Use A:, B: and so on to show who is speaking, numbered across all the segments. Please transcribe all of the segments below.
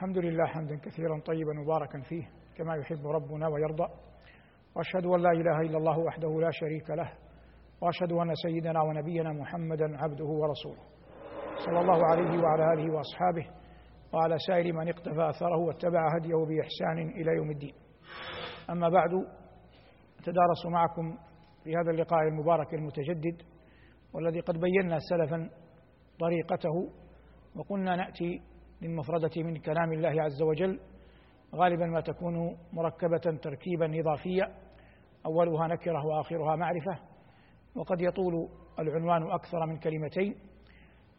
A: الحمد لله حمدا كثيرا طيبا مباركا فيه كما يحب ربنا ويرضى واشهد ان لا اله الا الله وحده لا شريك له واشهد ان سيدنا ونبينا محمدا عبده ورسوله صلى الله عليه وعلى اله واصحابه وعلى سائر من اقتفى اثره واتبع هديه باحسان الى يوم الدين اما بعد أتدارس معكم في هذا اللقاء المبارك المتجدد والذي قد بينا سلفا طريقته وقلنا ناتي من مفردة من كلام الله عز وجل غالبا ما تكون مركبة تركيبا إضافية أولها نكرة وآخرها معرفة وقد يطول العنوان أكثر من كلمتين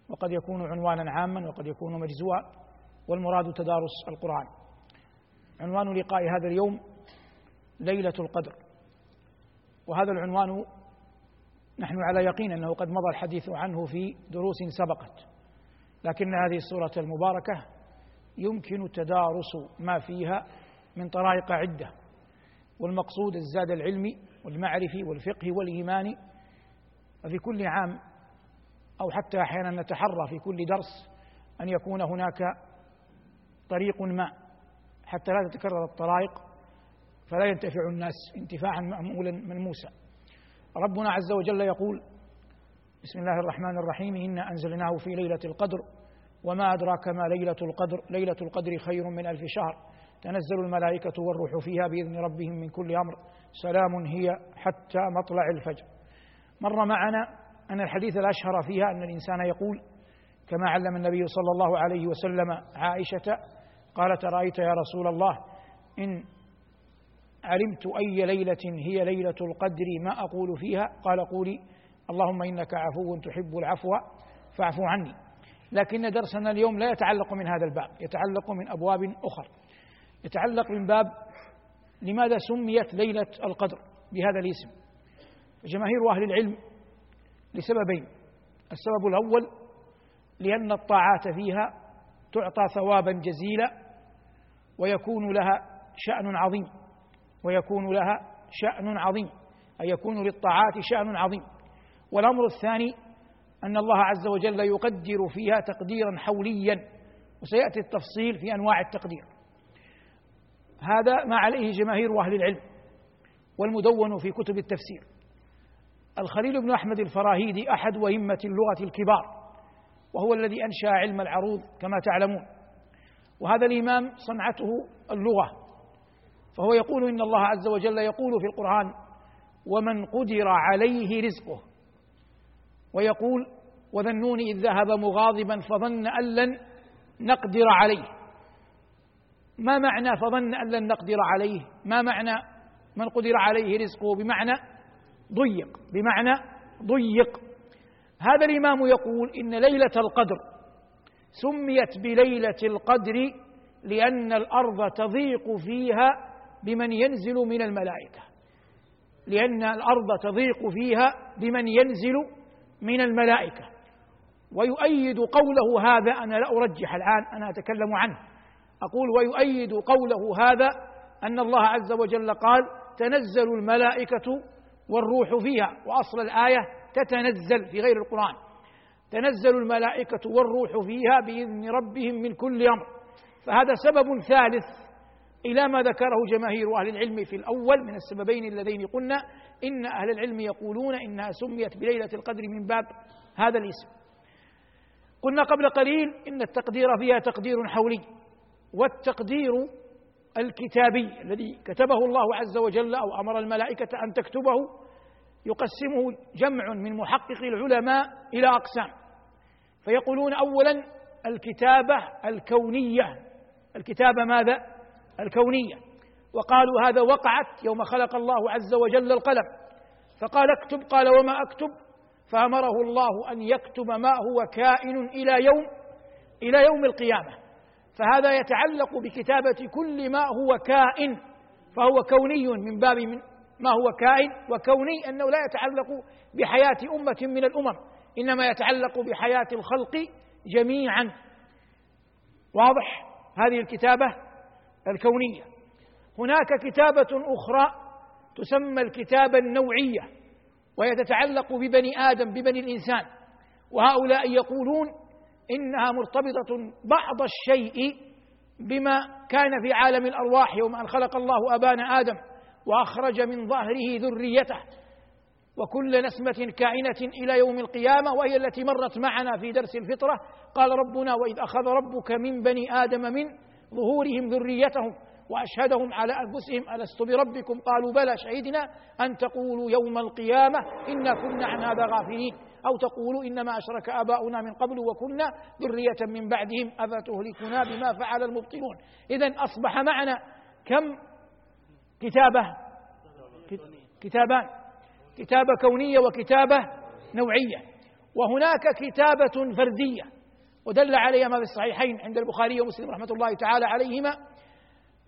A: وقد يكون عنوانا عاما وقد يكون مجزوعا والمراد تدارس القرآن عنوان لقاء هذا اليوم ليلة القدر وهذا العنوان نحن على يقين أنه قد مضى الحديث عنه في دروس سبقت لكن هذه السورة المباركة يمكن تدارس ما فيها من طرائق عدة والمقصود الزاد العلمي والمعرفي والفقهي والإيماني ففي كل عام أو حتى أحيانا نتحرى في كل درس أن يكون هناك طريق ما حتى لا تتكرر الطرائق فلا ينتفع الناس انتفاعا مأمولا ملموسا ربنا عز وجل يقول بسم الله الرحمن الرحيم إنا أنزلناه في ليلة القدر وما أدراك ما ليلة القدر ليلة القدر خير من ألف شهر تنزل الملائكة والروح فيها بإذن ربهم من كل أمر سلام هي حتى مطلع الفجر مر معنا أن الحديث الأشهر فيها أن الإنسان يقول كما علم النبي صلى الله عليه وسلم عائشة قالت رأيت يا رسول الله إن علمت أي ليلة هي ليلة القدر ما أقول فيها قال قولي اللهم إنك عفو تحب العفو فاعف عني لكن درسنا اليوم لا يتعلق من هذا الباب يتعلق من أبواب أخرى يتعلق من باب لماذا سميت ليلة القدر بهذا الاسم جماهير أهل العلم لسببين السبب الأول لأن الطاعات فيها تعطى ثوابا جزيلا ويكون لها شأن عظيم ويكون لها شأن عظيم أي يكون للطاعات شأن عظيم والأمر الثاني أن الله عز وجل يقدر فيها تقديرا حوليا وسيأتي التفصيل في أنواع التقدير هذا ما عليه جماهير أهل العلم والمدون في كتب التفسير الخليل بن أحمد الفراهيدي أحد وهمة اللغة الكبار وهو الذي أنشأ علم العروض كما تعلمون وهذا الإمام صنعته اللغة فهو يقول إن الله عز وجل يقول في القرآن ومن قدر عليه رزقه ويقول وذنوني إذ ذهب مغاضبا فظن أن لن نقدر عليه ما معنى فظن أن لن نقدر عليه ما معنى من قدر عليه رزقه بمعنى ضيق بمعنى ضيق هذا الإمام يقول إن ليلة القدر سميت بليلة القدر لأن الأرض تضيق فيها بمن ينزل من الملائكة لأن الأرض تضيق فيها بمن ينزل من الملائكة ويؤيد قوله هذا أنا لا أرجح الآن أنا أتكلم عنه أقول ويؤيد قوله هذا أن الله عز وجل قال تنزل الملائكة والروح فيها وأصل الآية تتنزل في غير القرآن تنزل الملائكة والروح فيها بإذن ربهم من كل أمر فهذا سبب ثالث إلى ما ذكره جماهير أهل العلم في الأول من السببين اللذين قلنا إن أهل العلم يقولون إنها سميت بليلة القدر من باب هذا الاسم قلنا قبل قليل إن التقدير فيها تقدير حولي والتقدير الكتابي الذي كتبه الله عز وجل أو أمر الملائكة أن تكتبه يقسمه جمع من محقق العلماء إلى أقسام فيقولون أولا الكتابة الكونية الكتابة ماذا؟ الكونية وقالوا هذا وقعت يوم خلق الله عز وجل القلم فقال اكتب قال وما اكتب فامره الله ان يكتب ما هو كائن الى يوم الى يوم القيامه فهذا يتعلق بكتابه كل ما هو كائن فهو كوني من باب من ما هو كائن وكوني انه لا يتعلق بحياه امه من الامم انما يتعلق بحياه الخلق جميعا واضح هذه الكتابه الكونيه هناك كتابة أخرى تسمى الكتابة النوعية وهي تتعلق ببني آدم ببني الإنسان وهؤلاء يقولون إنها مرتبطة بعض الشيء بما كان في عالم الأرواح يوم أن خلق الله أبانا آدم وأخرج من ظهره ذريته وكل نسمة كائنة إلى يوم القيامة وهي التي مرت معنا في درس الفطرة قال ربنا وإذ أخذ ربك من بني آدم من ظهورهم ذريتهم وأشهدهم على أنفسهم ألست بربكم قالوا بلى شهدنا أن تقولوا يوم القيامة إنا كنا عن هذا غافلين أو تقولوا إنما أشرك آباؤنا من قبل وكنا ذرية من بعدهم أفتهلكنا بما فعل المبطلون إذا أصبح معنا كم كتابة كتابان كتابة كونية وكتابة نوعية وهناك كتابة فردية ودل عليها ما في الصحيحين عند البخاري ومسلم رحمة الله تعالى عليهما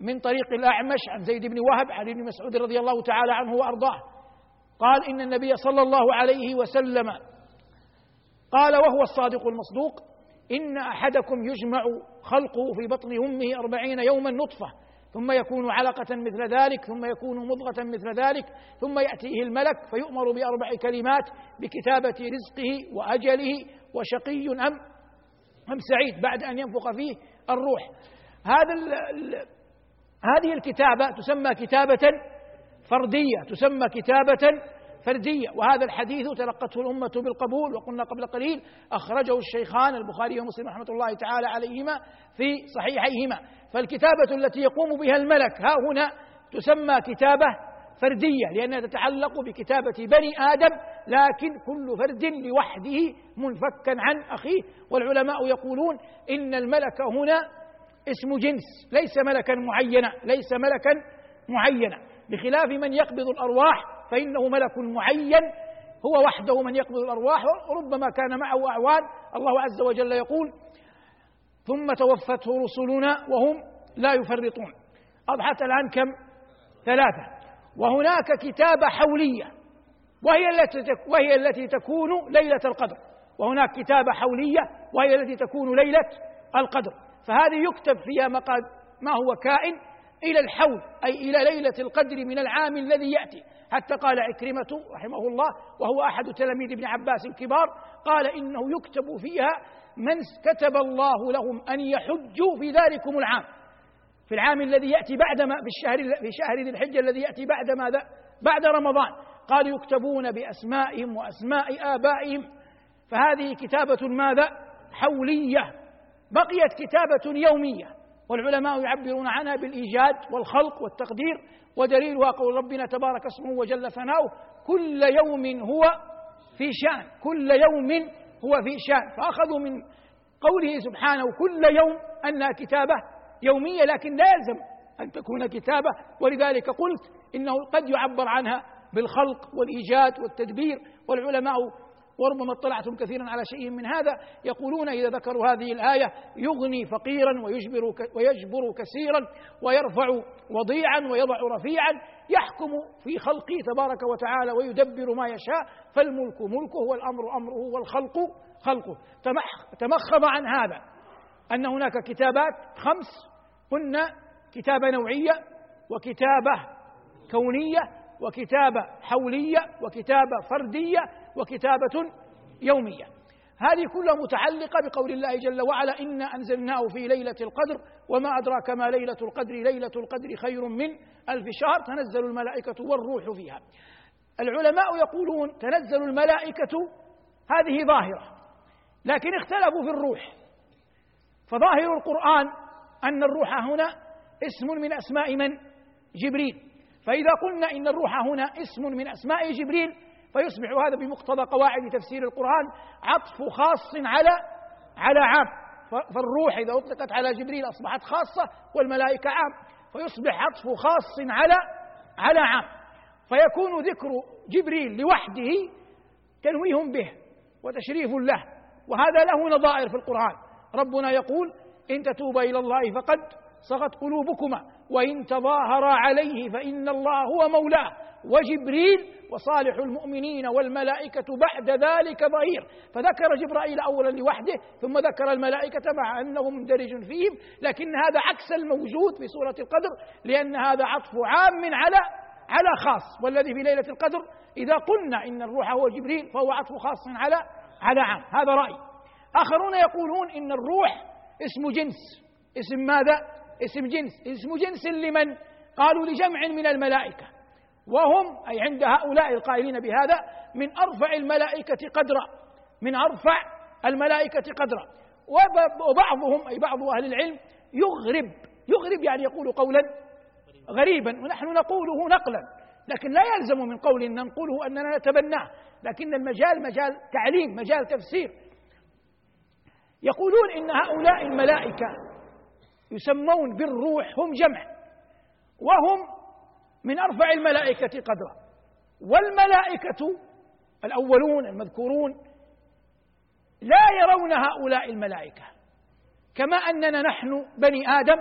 A: من طريق الأعمش عن زيد بن وهب عن ابن مسعود رضي الله تعالى عنه وأرضاه قال إن النبي صلى الله عليه وسلم قال وهو الصادق المصدوق إن أحدكم يجمع خلقه في بطن أمه أربعين يوما نطفة ثم يكون علقة مثل ذلك ثم يكون مضغة مثل ذلك ثم يأتيه الملك فيؤمر بأربع كلمات بكتابة رزقه وأجله وشقي أم أم سعيد بعد أن ينفخ فيه الروح هذا هذه الكتابة تسمى كتابة فردية تسمى كتابة فردية وهذا الحديث تلقته الأمة بالقبول وقلنا قبل قليل أخرجه الشيخان البخاري ومسلم رحمة الله تعالى عليهما في صحيحيهما فالكتابة التي يقوم بها الملك ها هنا تسمى كتابة فردية لأنها تتعلق بكتابة بني آدم لكن كل فرد لوحده منفكا عن أخيه والعلماء يقولون إن الملك هنا اسم جنس ليس ملكا معينا ليس ملكا معينا بخلاف من يقبض الأرواح فإنه ملك معين هو وحده من يقبض الأرواح وربما كان معه أعوان الله عز وجل يقول ثم توفته رسلنا وهم لا يفرطون أضحت الآن كم ثلاثة وهناك كتابة حولية وهي التي وهي التي تكون ليلة القدر وهناك كتابة حولية وهي التي تكون ليلة القدر فهذه يكتب فيها ما هو كائن إلى الحول أي إلى ليلة القدر من العام الذي يأتي حتى قال عكرمة رحمه الله وهو أحد تلاميذ ابن عباس الكبار قال إنه يكتب فيها من كتب الله لهم أن يحجوا في ذلكم العام في العام الذي يأتي بعد ما في الشهر في شهر ذي الحجة الذي يأتي بعد ماذا؟ بعد رمضان قال يكتبون بأسمائهم وأسماء آبائهم فهذه كتابة ماذا؟ حولية بقيت كتابة يومية والعلماء يعبرون عنها بالإيجاد والخلق والتقدير ودليلها قول ربنا تبارك اسمه وجل ثناؤه كل يوم هو في شأن كل يوم هو في شأن فأخذوا من قوله سبحانه كل يوم أنها كتابة يومية لكن لا يلزم أن تكون كتابة ولذلك قلت إنه قد يعبر عنها بالخلق والإيجاد والتدبير والعلماء وربما اطلعتم كثيرا على شيء من هذا يقولون إذا ذكروا هذه الآية يغني فقيرا ويجبر, ويجبر كثيرا ويرفع وضيعا ويضع رفيعا يحكم في خلقه تبارك وتعالى ويدبر ما يشاء فالملك ملكه والأمر أمره والخلق خلقه تمخض عن هذا أن هناك كتابات خمس قلنا كتابة نوعية وكتابة كونية وكتابة حولية وكتابة فردية وكتابة يومية هذه كلها متعلقة بقول الله جل وعلا إنا أنزلناه في ليلة القدر وما أدراك ما ليلة القدر ليلة القدر خير من ألف شهر تنزل الملائكة والروح فيها العلماء يقولون تنزل الملائكة هذه ظاهرة لكن اختلفوا في الروح فظاهر القرآن أن الروح هنا اسم من أسماء من؟ جبريل فإذا قلنا إن الروح هنا اسم من أسماء جبريل فيصبح هذا بمقتضى قواعد تفسير القرآن عطف خاص على على عام فالروح إذا أطلقت على جبريل أصبحت خاصة والملائكة عام فيصبح عطف خاص على على عام فيكون ذكر جبريل لوحده تنويه به وتشريف له وهذا له نظائر في القرآن ربنا يقول إن تتوبا إلى الله فقد صغت قلوبكما وإن تظاهرا عليه فإن الله هو مولاه وجبريل وصالح المؤمنين والملائكة بعد ذلك ظهير فذكر جبرائيل أولا لوحده ثم ذكر الملائكة مع أنه مندرج فيهم لكن هذا عكس الموجود في سورة القدر لأن هذا عطف عام على على خاص والذي في ليلة القدر إذا قلنا إن الروح هو جبريل فهو عطف خاص على على عام هذا رأي آخرون يقولون إن الروح اسم جنس اسم ماذا؟ اسم جنس اسم جنس لمن؟ قالوا لجمع من الملائكة وهم أي عند هؤلاء القائلين بهذا من أرفع الملائكة قدرا من أرفع الملائكة قدرا وبعضهم أي بعض أهل العلم يغرب يغرب يعني يقول قولا غريبا ونحن نقوله نقلا لكن لا يلزم من قول ننقله أننا نتبناه لكن المجال مجال تعليم مجال تفسير يقولون إن هؤلاء الملائكة يسمون بالروح هم جمع وهم من أرفع الملائكة قدرا والملائكة الأولون المذكورون لا يرون هؤلاء الملائكة كما أننا نحن بني آدم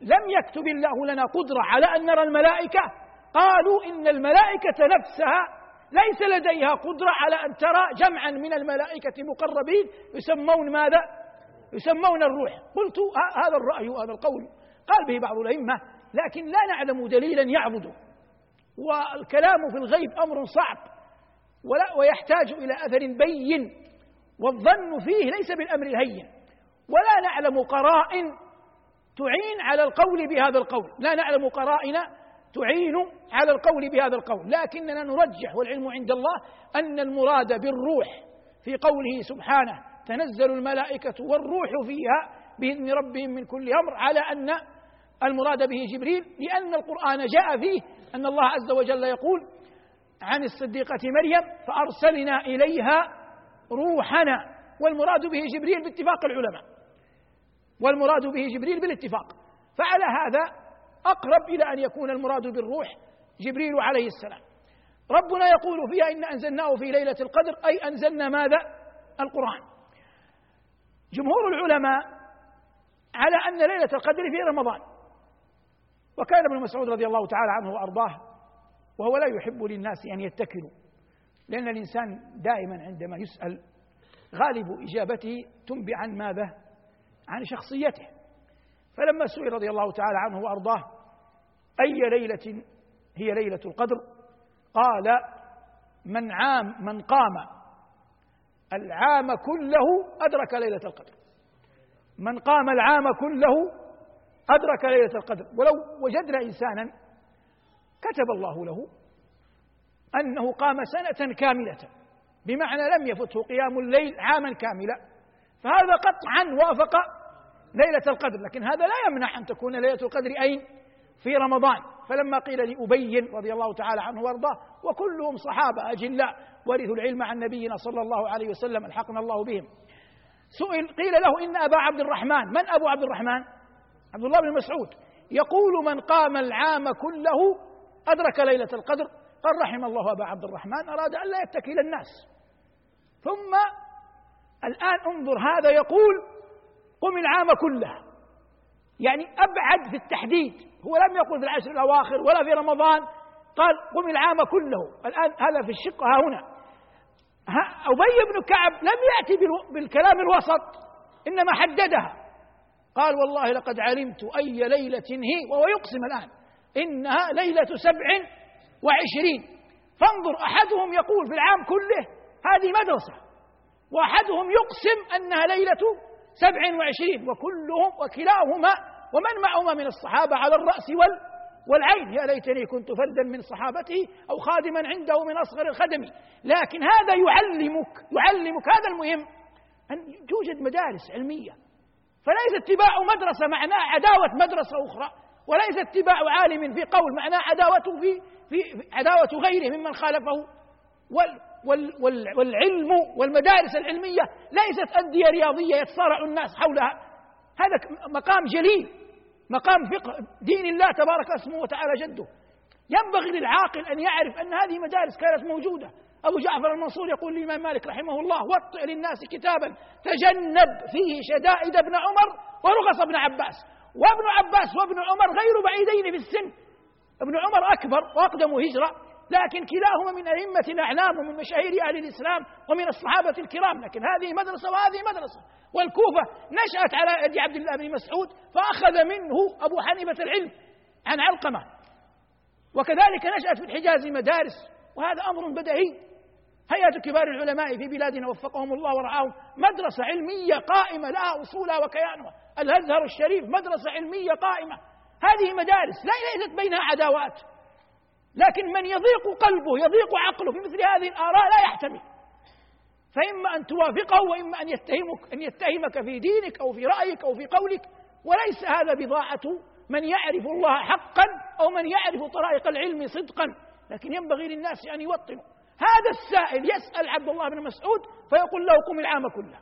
A: لم يكتب الله لنا قدرة على أن نرى الملائكة قالوا إن الملائكة نفسها ليس لديها قدرة على أن ترى جمعا من الملائكة مقربين يسمون ماذا؟ يسمون الروح قلت آه، هذا الرأي وهذا القول قال به بعض الأئمة لكن لا نعلم دليلا يعبده والكلام في الغيب أمر صعب ولا ويحتاج إلى أثر بين والظن فيه ليس بالأمر الهين ولا نعلم قرائن تعين على القول بهذا القول لا نعلم قرائن تعين على القول بهذا القول لكننا نرجح والعلم عند الله أن المراد بالروح في قوله سبحانه تنزل الملائكة والروح فيها بإذن ربهم من كل أمر على أن المراد به جبريل لأن القرآن جاء فيه أن الله عز وجل يقول عن الصديقة مريم فأرسلنا إليها روحنا والمراد به جبريل باتفاق العلماء والمراد به جبريل بالاتفاق فعلى هذا أقرب إلى أن يكون المراد بالروح جبريل عليه السلام ربنا يقول فيها إن أنزلناه في ليلة القدر أي أنزلنا ماذا؟ القرآن جمهور العلماء على أن ليلة القدر في رمضان وكان ابن مسعود رضي الله تعالى عنه وأرضاه وهو لا يحب للناس أن يتكلوا لأن الإنسان دائما عندما يسأل غالب إجابته تنبئ عن ماذا؟ عن شخصيته فلما سئل رضي الله تعالى عنه وأرضاه أي ليلة هي ليلة القدر قال من عام من قام العام كله أدرك ليلة القدر من قام العام كله أدرك ليلة القدر ولو وجدنا إنسانا كتب الله له أنه قام سنة كاملة بمعنى لم يفته قيام الليل عاما كاملا فهذا قطعا وافق ليلة القدر لكن هذا لا يمنع أن تكون ليلة القدر أين في رمضان فلما قيل لأبين رضي الله تعالى عنه وارضاه وكلهم صحابة أجلاء ورثوا العلم عن نبينا صلى الله عليه وسلم الحقنا الله بهم سئل قيل له إن أبا عبد الرحمن من أبو عبد الرحمن عبد الله بن مسعود يقول من قام العام كله أدرك ليلة القدر قال رحم الله أبا عبد الرحمن أراد أن لا يتكي الناس ثم الآن انظر هذا يقول قم العام كله يعني أبعد في التحديد هو لم يقل في العشر الأواخر ولا في رمضان قال قم العام كله الآن هذا في الشقة ها هنا أبي بن كعب لم يأتي بالكلام الوسط إنما حددها قال والله لقد علمت أي ليلة هي وهو يقسم الآن إنها ليلة سبع وعشرين فانظر أحدهم يقول في العام كله هذه مدرسة وأحدهم يقسم أنها ليلة سبع وعشرين وكلهم وكلاهما ومن معهما من الصحابة على الرأس وال والعين يا ليتني كنت فردا من صحابته او خادما عنده من اصغر الخدم لكن هذا يعلمك يعلمك هذا المهم ان توجد مدارس علميه فليس اتباع مدرسة معناه عداوة مدرسة أخرى وليس اتباع عالم في قول معناه عداوته في, في عداوة غيره ممن خالفه وال وال وال والعلم والمدارس العلمية ليست أندية رياضية يتصارع الناس حولها هذا مقام جليل مقام فقه دين الله تبارك اسمه وتعالى جده ينبغي للعاقل أن يعرف أن هذه مدارس كانت موجودة أبو جعفر المنصور يقول الإمام مالك رحمه الله وطئ للناس كتابا تجنب فيه شدائد ابن عمر ورخص ابن عباس وابن عباس وابن عمر غير بعيدين في السن ابن عمر أكبر وأقدم هجرة لكن كلاهما من أئمة الأعلام ومن مشاهير أهل الإسلام ومن الصحابة الكرام لكن هذه مدرسة وهذه مدرسة والكوفة نشأت على يد عبد الله بن مسعود فأخذ منه أبو حنيفة العلم عن علقمة وكذلك نشأت في الحجاز مدارس وهذا أمر بدهي هيئة كبار العلماء في بلادنا وفقهم الله ورعاهم مدرسة علمية قائمة لها أصولها وكيانها الأزهر الشريف مدرسة علمية قائمة هذه مدارس لا ليست بينها عداوات لكن من يضيق قلبه يضيق عقله في مثل هذه الآراء لا يحتمل فإما أن توافقه وإما أن يتهمك أن يتهمك في دينك أو في رأيك أو في قولك وليس هذا بضاعة من يعرف الله حقا أو من يعرف طرائق العلم صدقا لكن ينبغي للناس أن يوطنوا هذا السائل يسأل عبد الله بن مسعود فيقول له قم العام كله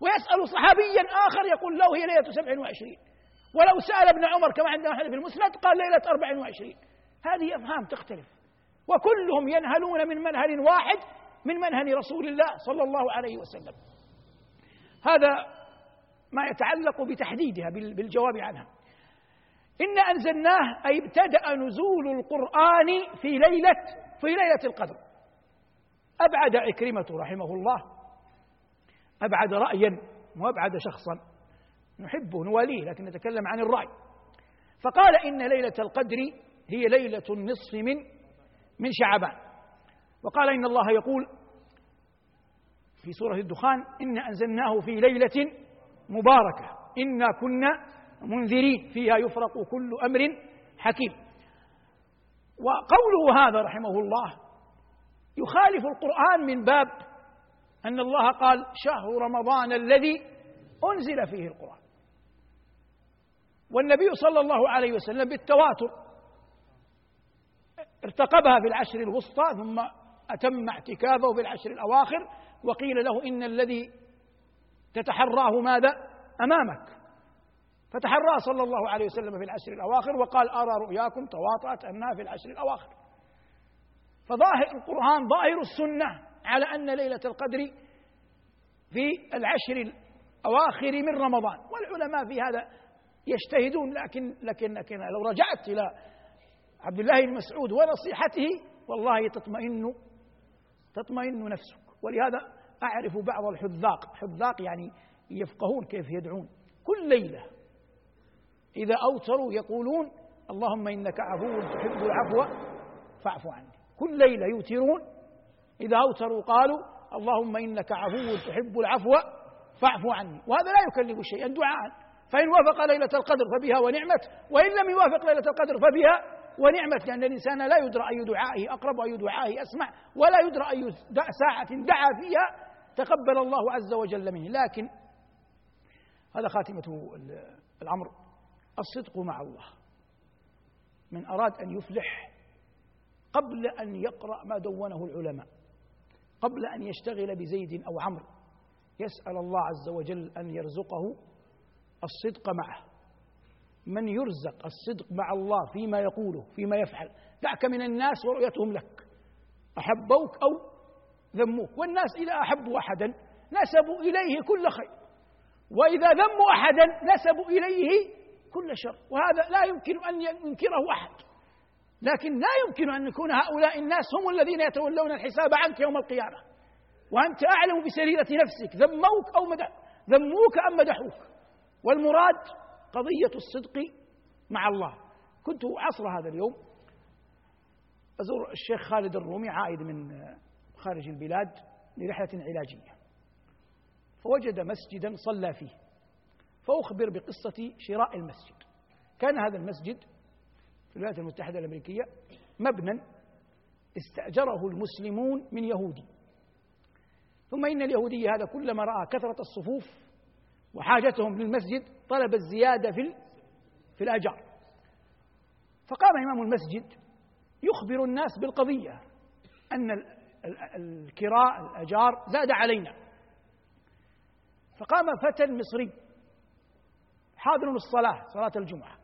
A: ويسأل صحابيا آخر يقول له هي ليلة 27 ولو سأل ابن عمر كما عندنا أحد في المسند قال ليلة 24 هذه أفهام تختلف وكلهم ينهلون من منهل واحد من منهل رسول الله صلى الله عليه وسلم هذا ما يتعلق بتحديدها بالجواب عنها إن أنزلناه أي ابتدأ نزول القرآن في ليلة في ليلة القدر أبعد عكرمة رحمه الله أبعد رأيا وأبعد شخصا نحبه نواليه لكن نتكلم عن الرأي فقال إن ليلة القدر هي ليلة النصف من من شعبان وقال إن الله يقول في سورة الدخان إنا أنزلناه في ليلة مباركة إنا كنا منذرين فيها يفرق كل أمر حكيم وقوله هذا رحمه الله يخالف القرآن من باب أن الله قال شهر رمضان الذي أنزل فيه القرآن والنبي صلى الله عليه وسلم بالتواتر ارتقبها في العشر الوسطى ثم أتم اعتكافه في العشر الأواخر وقيل له إن الذي تتحراه ماذا أمامك فتحرى صلى الله عليه وسلم في العشر الأواخر وقال أرى رؤياكم تواطأت أنها في العشر الأواخر فظاهر القرآن ظاهر السنة على أن ليلة القدر في العشر الأواخر من رمضان والعلماء في هذا يجتهدون لكن لكن لكن لو رجعت إلى عبد الله بن مسعود ونصيحته والله تطمئن تطمئن نفسك ولهذا أعرف بعض الحذاق حذاق يعني يفقهون كيف يدعون كل ليلة إذا أوتروا يقولون اللهم إنك عفو تحب العفو فاعف عنه كل ليلة يوترون إذا أوتروا قالوا اللهم إنك عفو تحب العفو فاعف عني وهذا لا يكلف شيئا دعاء فإن وافق ليلة القدر فبها ونعمت وإن لم يوافق ليلة القدر فبها ونعمت لأن الإنسان لا يدرى أي دعائه أقرب وأي دعائه أسمع ولا يدرى أي ساعة دعا فيها تقبل الله عز وجل منه لكن هذا خاتمة الأمر الصدق مع الله من أراد أن يفلح قبل أن يقرأ ما دونه العلماء قبل أن يشتغل بزيد أو عمرو يسأل الله عز وجل أن يرزقه الصدق معه من يرزق الصدق مع الله فيما يقوله فيما يفعل دعك من الناس ورؤيتهم لك أحبوك أو ذموك والناس إذا أحبوا أحدا نسبوا إليه كل خير وإذا ذموا أحدا نسبوا إليه كل شر وهذا لا يمكن أن ينكره أحد لكن لا يمكن أن يكون هؤلاء الناس هم الذين يتولون الحساب عنك يوم القيامة وأنت أعلم بسريرة نفسك ذموك أو مدح ذموك أم مدحوك والمراد قضية الصدق مع الله كنت عصر هذا اليوم أزور الشيخ خالد الرومي عائد من خارج البلاد لرحلة علاجية فوجد مسجدا صلى فيه فأخبر بقصة شراء المسجد كان هذا المسجد الولايات المتحدة الأمريكية مبنى استأجره المسلمون من يهودي ثم إن اليهودي هذا كلما رأى كثرة الصفوف وحاجتهم للمسجد طلب الزيادة في في الأجار فقام إمام المسجد يخبر الناس بالقضية أن الكراء الأجار زاد علينا فقام فتى مصري حاضر الصلاة صلاة الجمعة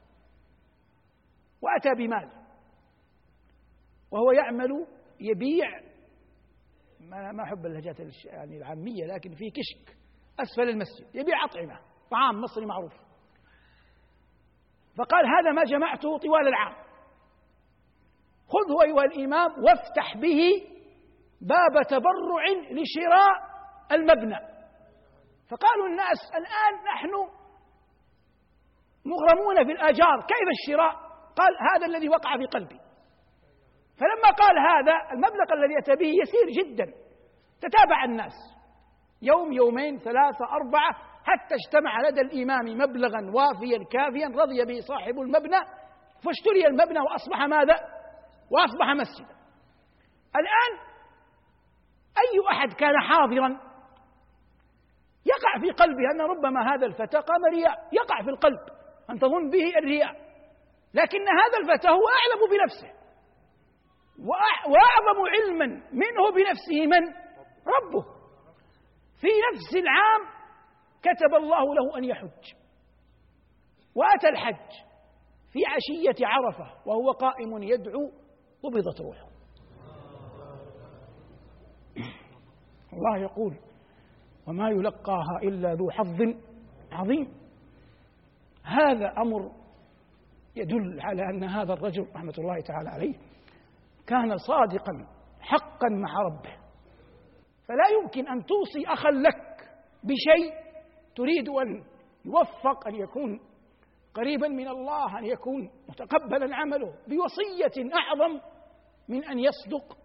A: وأتى بمال وهو يعمل يبيع ما ما أحب اللهجات يعني العامية لكن في كشك أسفل المسجد يبيع أطعمة طعام مصري معروف فقال هذا ما جمعته طوال العام خذه أيها الإمام وافتح به باب تبرع لشراء المبنى فقالوا الناس الآن نحن مغرمون في الآجار كيف الشراء قال هذا الذي وقع في قلبي فلما قال هذا المبلغ الذي أتى به يسير جدا تتابع الناس يوم يومين ثلاثة أربعة حتى اجتمع لدى الإمام مبلغا وافيا كافيا رضي به صاحب المبنى فاشتري المبنى وأصبح ماذا؟ وأصبح مسجدا الآن أي أحد كان حاضرا يقع في قلبه أن ربما هذا الفتى قام رياء يقع في القلب أن تظن به الرياء لكن هذا الفتى هو أعلم بنفسه وأعظم علما منه بنفسه من؟ ربه في نفس العام كتب الله له أن يحج وأتى الحج في عشية عرفة وهو قائم يدعو قبضت روحه الله يقول وما يلقاها إلا ذو حظ عظيم هذا أمر يدل على أن هذا الرجل رحمة الله تعالى عليه كان صادقا حقا مع ربه فلا يمكن أن توصي أخا لك بشيء تريد أن يوفق أن يكون قريبا من الله أن يكون متقبلا عمله بوصية أعظم من أن يصدق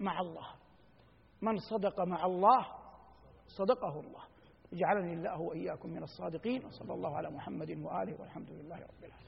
A: مع الله من صدق مع الله صدقه الله جعلني الله وإياكم من الصادقين وصلى الله على محمد وآله والحمد لله رب العالمين